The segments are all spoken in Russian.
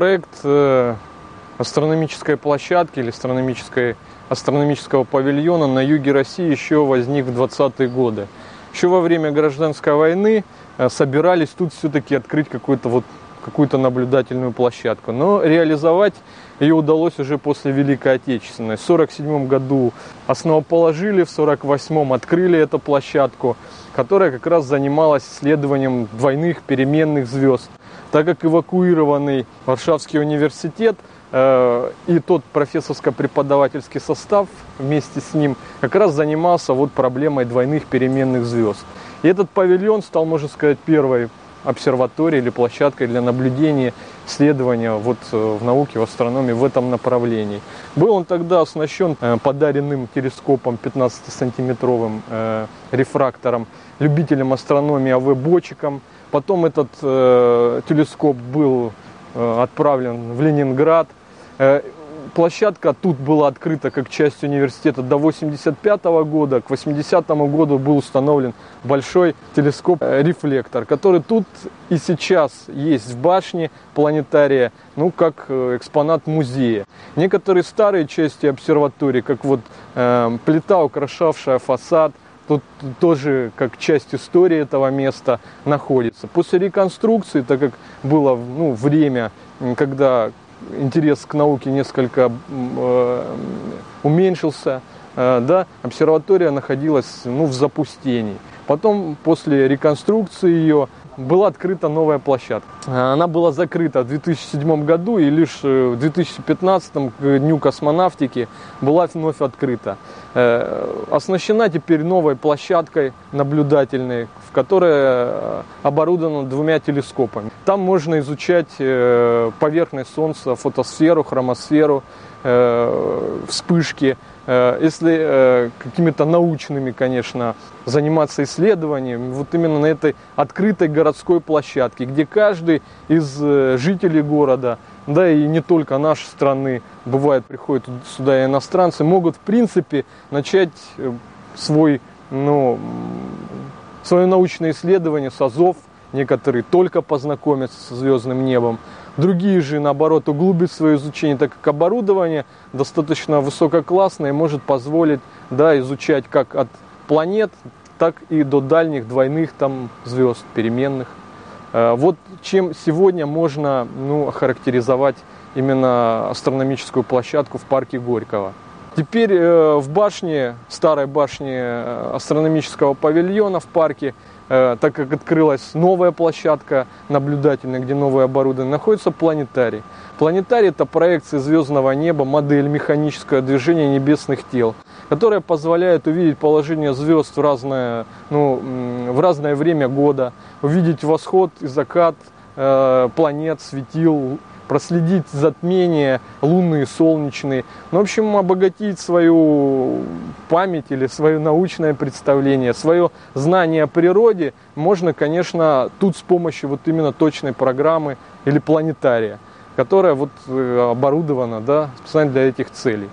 проект э, астрономической площадки или астрономической, астрономического павильона на юге России еще возник в 20-е годы. Еще во время гражданской войны э, собирались тут все-таки открыть какую-то вот какую-то наблюдательную площадку. Но реализовать ее удалось уже после Великой Отечественной. В 1947 году основоположили, в 1948 открыли эту площадку, которая как раз занималась исследованием двойных переменных звезд. Так как эвакуированный Варшавский университет э, и тот профессорско-преподавательский состав вместе с ним как раз занимался вот проблемой двойных переменных звезд. И этот павильон стал, можно сказать, первой обсерваторией или площадкой для наблюдения, исследования вот э, в науке, в астрономии в этом направлении. Был он тогда оснащен э, подаренным телескопом 15-сантиметровым э, рефрактором, любителем астрономии АВ Бочиком. Потом этот телескоп был отправлен в Ленинград площадка тут была открыта как часть университета до 85 года. К 80 году был установлен большой телескоп-рефлектор, который тут и сейчас есть в башне планетария, ну, как э, экспонат музея. Некоторые старые части обсерватории, как вот э, плита, украшавшая фасад, тут тоже как часть истории этого места находится. После реконструкции, так как было ну, время, когда интерес к науке несколько э, уменьшился, э, да, обсерватория находилась ну, в запустении. Потом, после реконструкции ее, была открыта новая площадка. Она была закрыта в 2007 году и лишь э, в 2015 к Дню космонавтики была вновь открыта. Э, оснащена теперь новой площадкой наблюдательной, в которой э, оборудована двумя телескопами. Там можно изучать поверхность Солнца, фотосферу, хромосферу, вспышки, Э, если э, какими-то научными, конечно, заниматься исследованием, вот именно на этой открытой городской площадке, где каждый из э, жителей города, да и не только нашей страны, бывает, приходят сюда иностранцы, могут, в принципе, начать свой, ну, свое научное исследование с АЗОВ, некоторые только познакомятся со звездным небом, Другие же, наоборот, углубят свое изучение, так как оборудование достаточно высококлассное и может позволить да, изучать как от планет, так и до дальних двойных там звезд, переменных. Э, вот чем сегодня можно ну, охарактеризовать именно астрономическую площадку в парке Горького. Теперь э, в башне, старой башне э, астрономического павильона в парке так как открылась новая площадка наблюдательная, где новое оборудование, находится планетарий. Планетарий – это проекция звездного неба, модель механического движения небесных тел, которая позволяет увидеть положение звезд в разное, ну, в разное время года, увидеть восход и закат э, планет, светил, проследить затмения лунные, солнечные. Ну, в общем, обогатить свою память или свое научное представление, свое знание о природе можно, конечно, тут с помощью вот именно точной программы или планетария, которая вот э, оборудована да, специально для этих целей.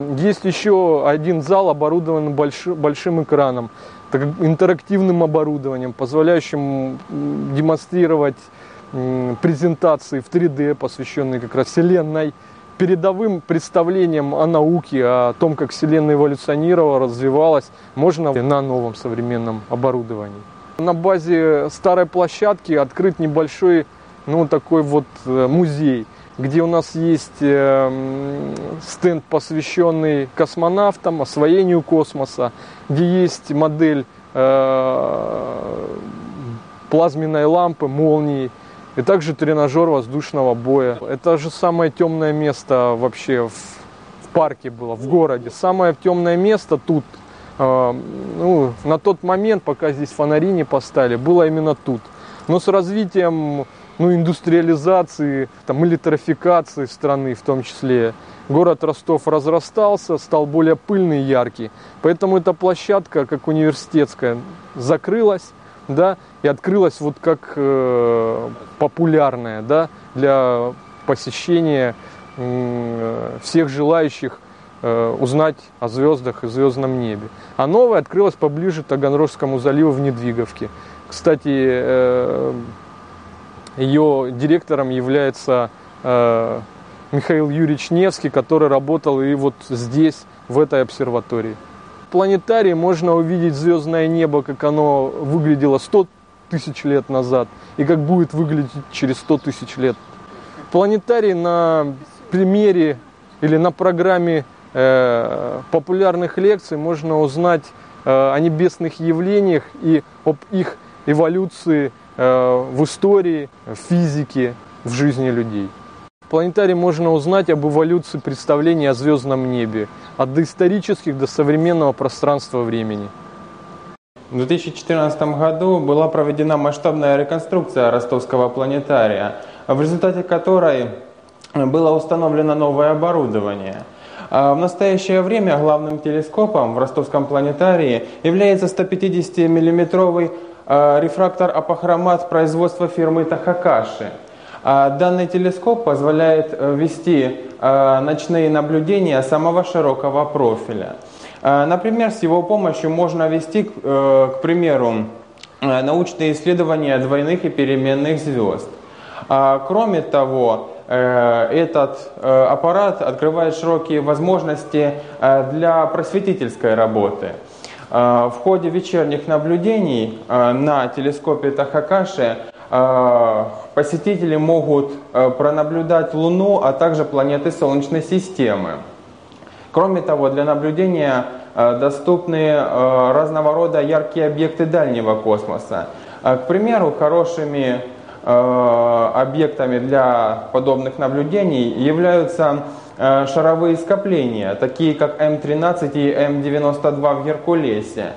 Есть еще один зал, оборудованный большим, большим экраном, интерактивным оборудованием, позволяющим демонстрировать презентации в 3D, посвященные как раз Вселенной, передовым представлением о науке, о том, как Вселенная эволюционировала, развивалась, можно на новом современном оборудовании. На базе старой площадки открыт небольшой, ну, такой вот э, музей, где у нас есть э, стенд, посвященный космонавтам, освоению космоса, где есть модель э, плазменной лампы, молнии, и также тренажер воздушного боя. Это же самое темное место вообще в, в парке было, в городе. Самое темное место тут, э, ну, на тот момент, пока здесь фонари не поставили, было именно тут. Но с развитием ну, индустриализации, там, электрификации страны в том числе, город Ростов разрастался, стал более пыльный и яркий. Поэтому эта площадка, как университетская, закрылась да, и открылась вот как э, популярная, да, для посещения э, всех желающих э, узнать о звездах и звездном небе. А новая открылась поближе к Таганрожскому заливу в Недвиговке. Кстати, э, ее директором является э, Михаил Юрьевич Невский, который работал и вот здесь, в этой обсерватории. Планетарии можно увидеть звездное небо, как оно выглядело 100 тысяч лет назад и как будет выглядеть через 100 тысяч лет. В планетарии на примере или на программе э, популярных лекций можно узнать э, о небесных явлениях и об их эволюции э, в истории, в физике, в жизни людей. В планетарии можно узнать об эволюции представления о звездном небе, от доисторических до современного пространства времени. В 2014 году была проведена масштабная реконструкция ростовского планетария, в результате которой было установлено новое оборудование. А в настоящее время главным телескопом в ростовском планетарии является 150-миллиметровый а, рефрактор апохромат производства фирмы Тахакаши. А данный телескоп позволяет э, вести ночные наблюдения самого широкого профиля. Например, с его помощью можно вести, э, к примеру, э, научные исследования двойных и переменных звезд. Кроме того, Э, этот э, аппарат открывает широкие возможности э, для просветительской работы. В ходе вечерних наблюдений на телескопе Тахакаши посетители могут пронаблюдать Луну, а также планеты Солнечной системы. Кроме того, для наблюдения доступны разного рода яркие объекты дальнего космоса. К примеру, хорошими Э, объектами для подобных наблюдений являются э, шаровые скопления, такие как М13 и М92 в Геркулесе,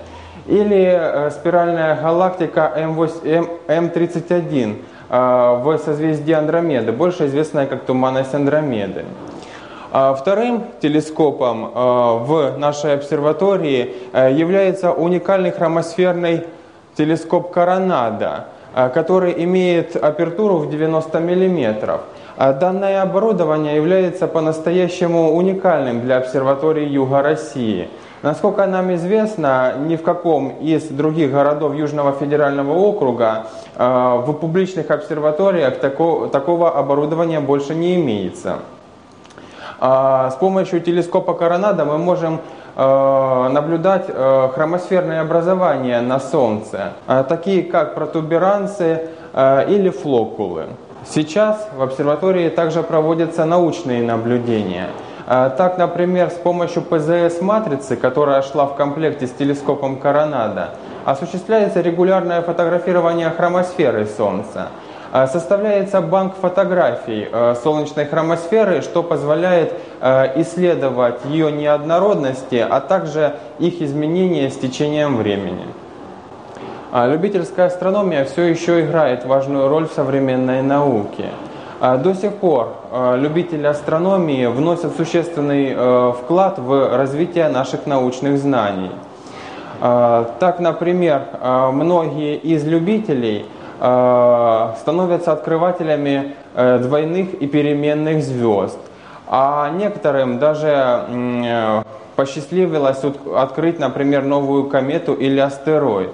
или э, спиральная галактика М31 в созвездии Андромеды, больше известная как туманность Андромеды. А вторым телескопом в нашей обсерватории является уникальный хромосферный телескоп Коронада – который имеет апертуру в 90 мм. А данное оборудование является по-настоящему уникальным для обсерватории Юга России. Насколько нам известно, ни в каком из других городов Южного федерального округа а, в публичных обсерваториях такого, оборудования больше не имеется. С помощью телескопа Коронада мы можем Э, наблюдать э, хромосферные образования на Солнце, э, такие как протуберанцы или флокулы. Сейчас в обсерватории также проводятся научные наблюдения. Так, например, с помощью ПЗС-матрицы, которая шла в комплекте с телескопом Коронада, осуществляется регулярное фотографирование хромосферы Солнца – а, составляется банк фотографий а, солнечной хромосферы, что позволяет а, исследовать ее неоднородности, а также их изменения с течением времени. Любительская астрономия все еще играет важную роль в современной науке. До сих пор любители астрономии вносят существенный вклад в развитие наших научных знаний. Так, например, многие из любителей – Э, становятся открывателями э, двойных и переменных звезд. А некоторым даже э, посчастливилось открыть, например, новую комету или астероид.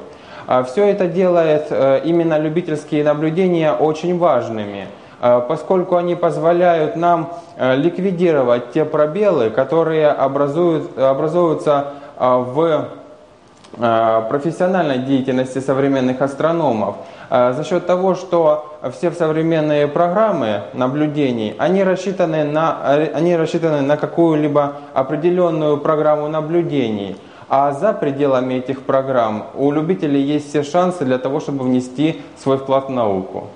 А Все это делает именно любительские наблюдения очень важными, поскольку они позволяют нам ликвидировать те пробелы, которые образуют, образуются в профессиональной деятельности современных астрономов. За счет того, что все современные программы наблюдений, они рассчитаны на, они рассчитаны на какую-либо определенную программу наблюдений. А за пределами этих программ у любителей есть все шансы для того, чтобы внести свой вклад в науку.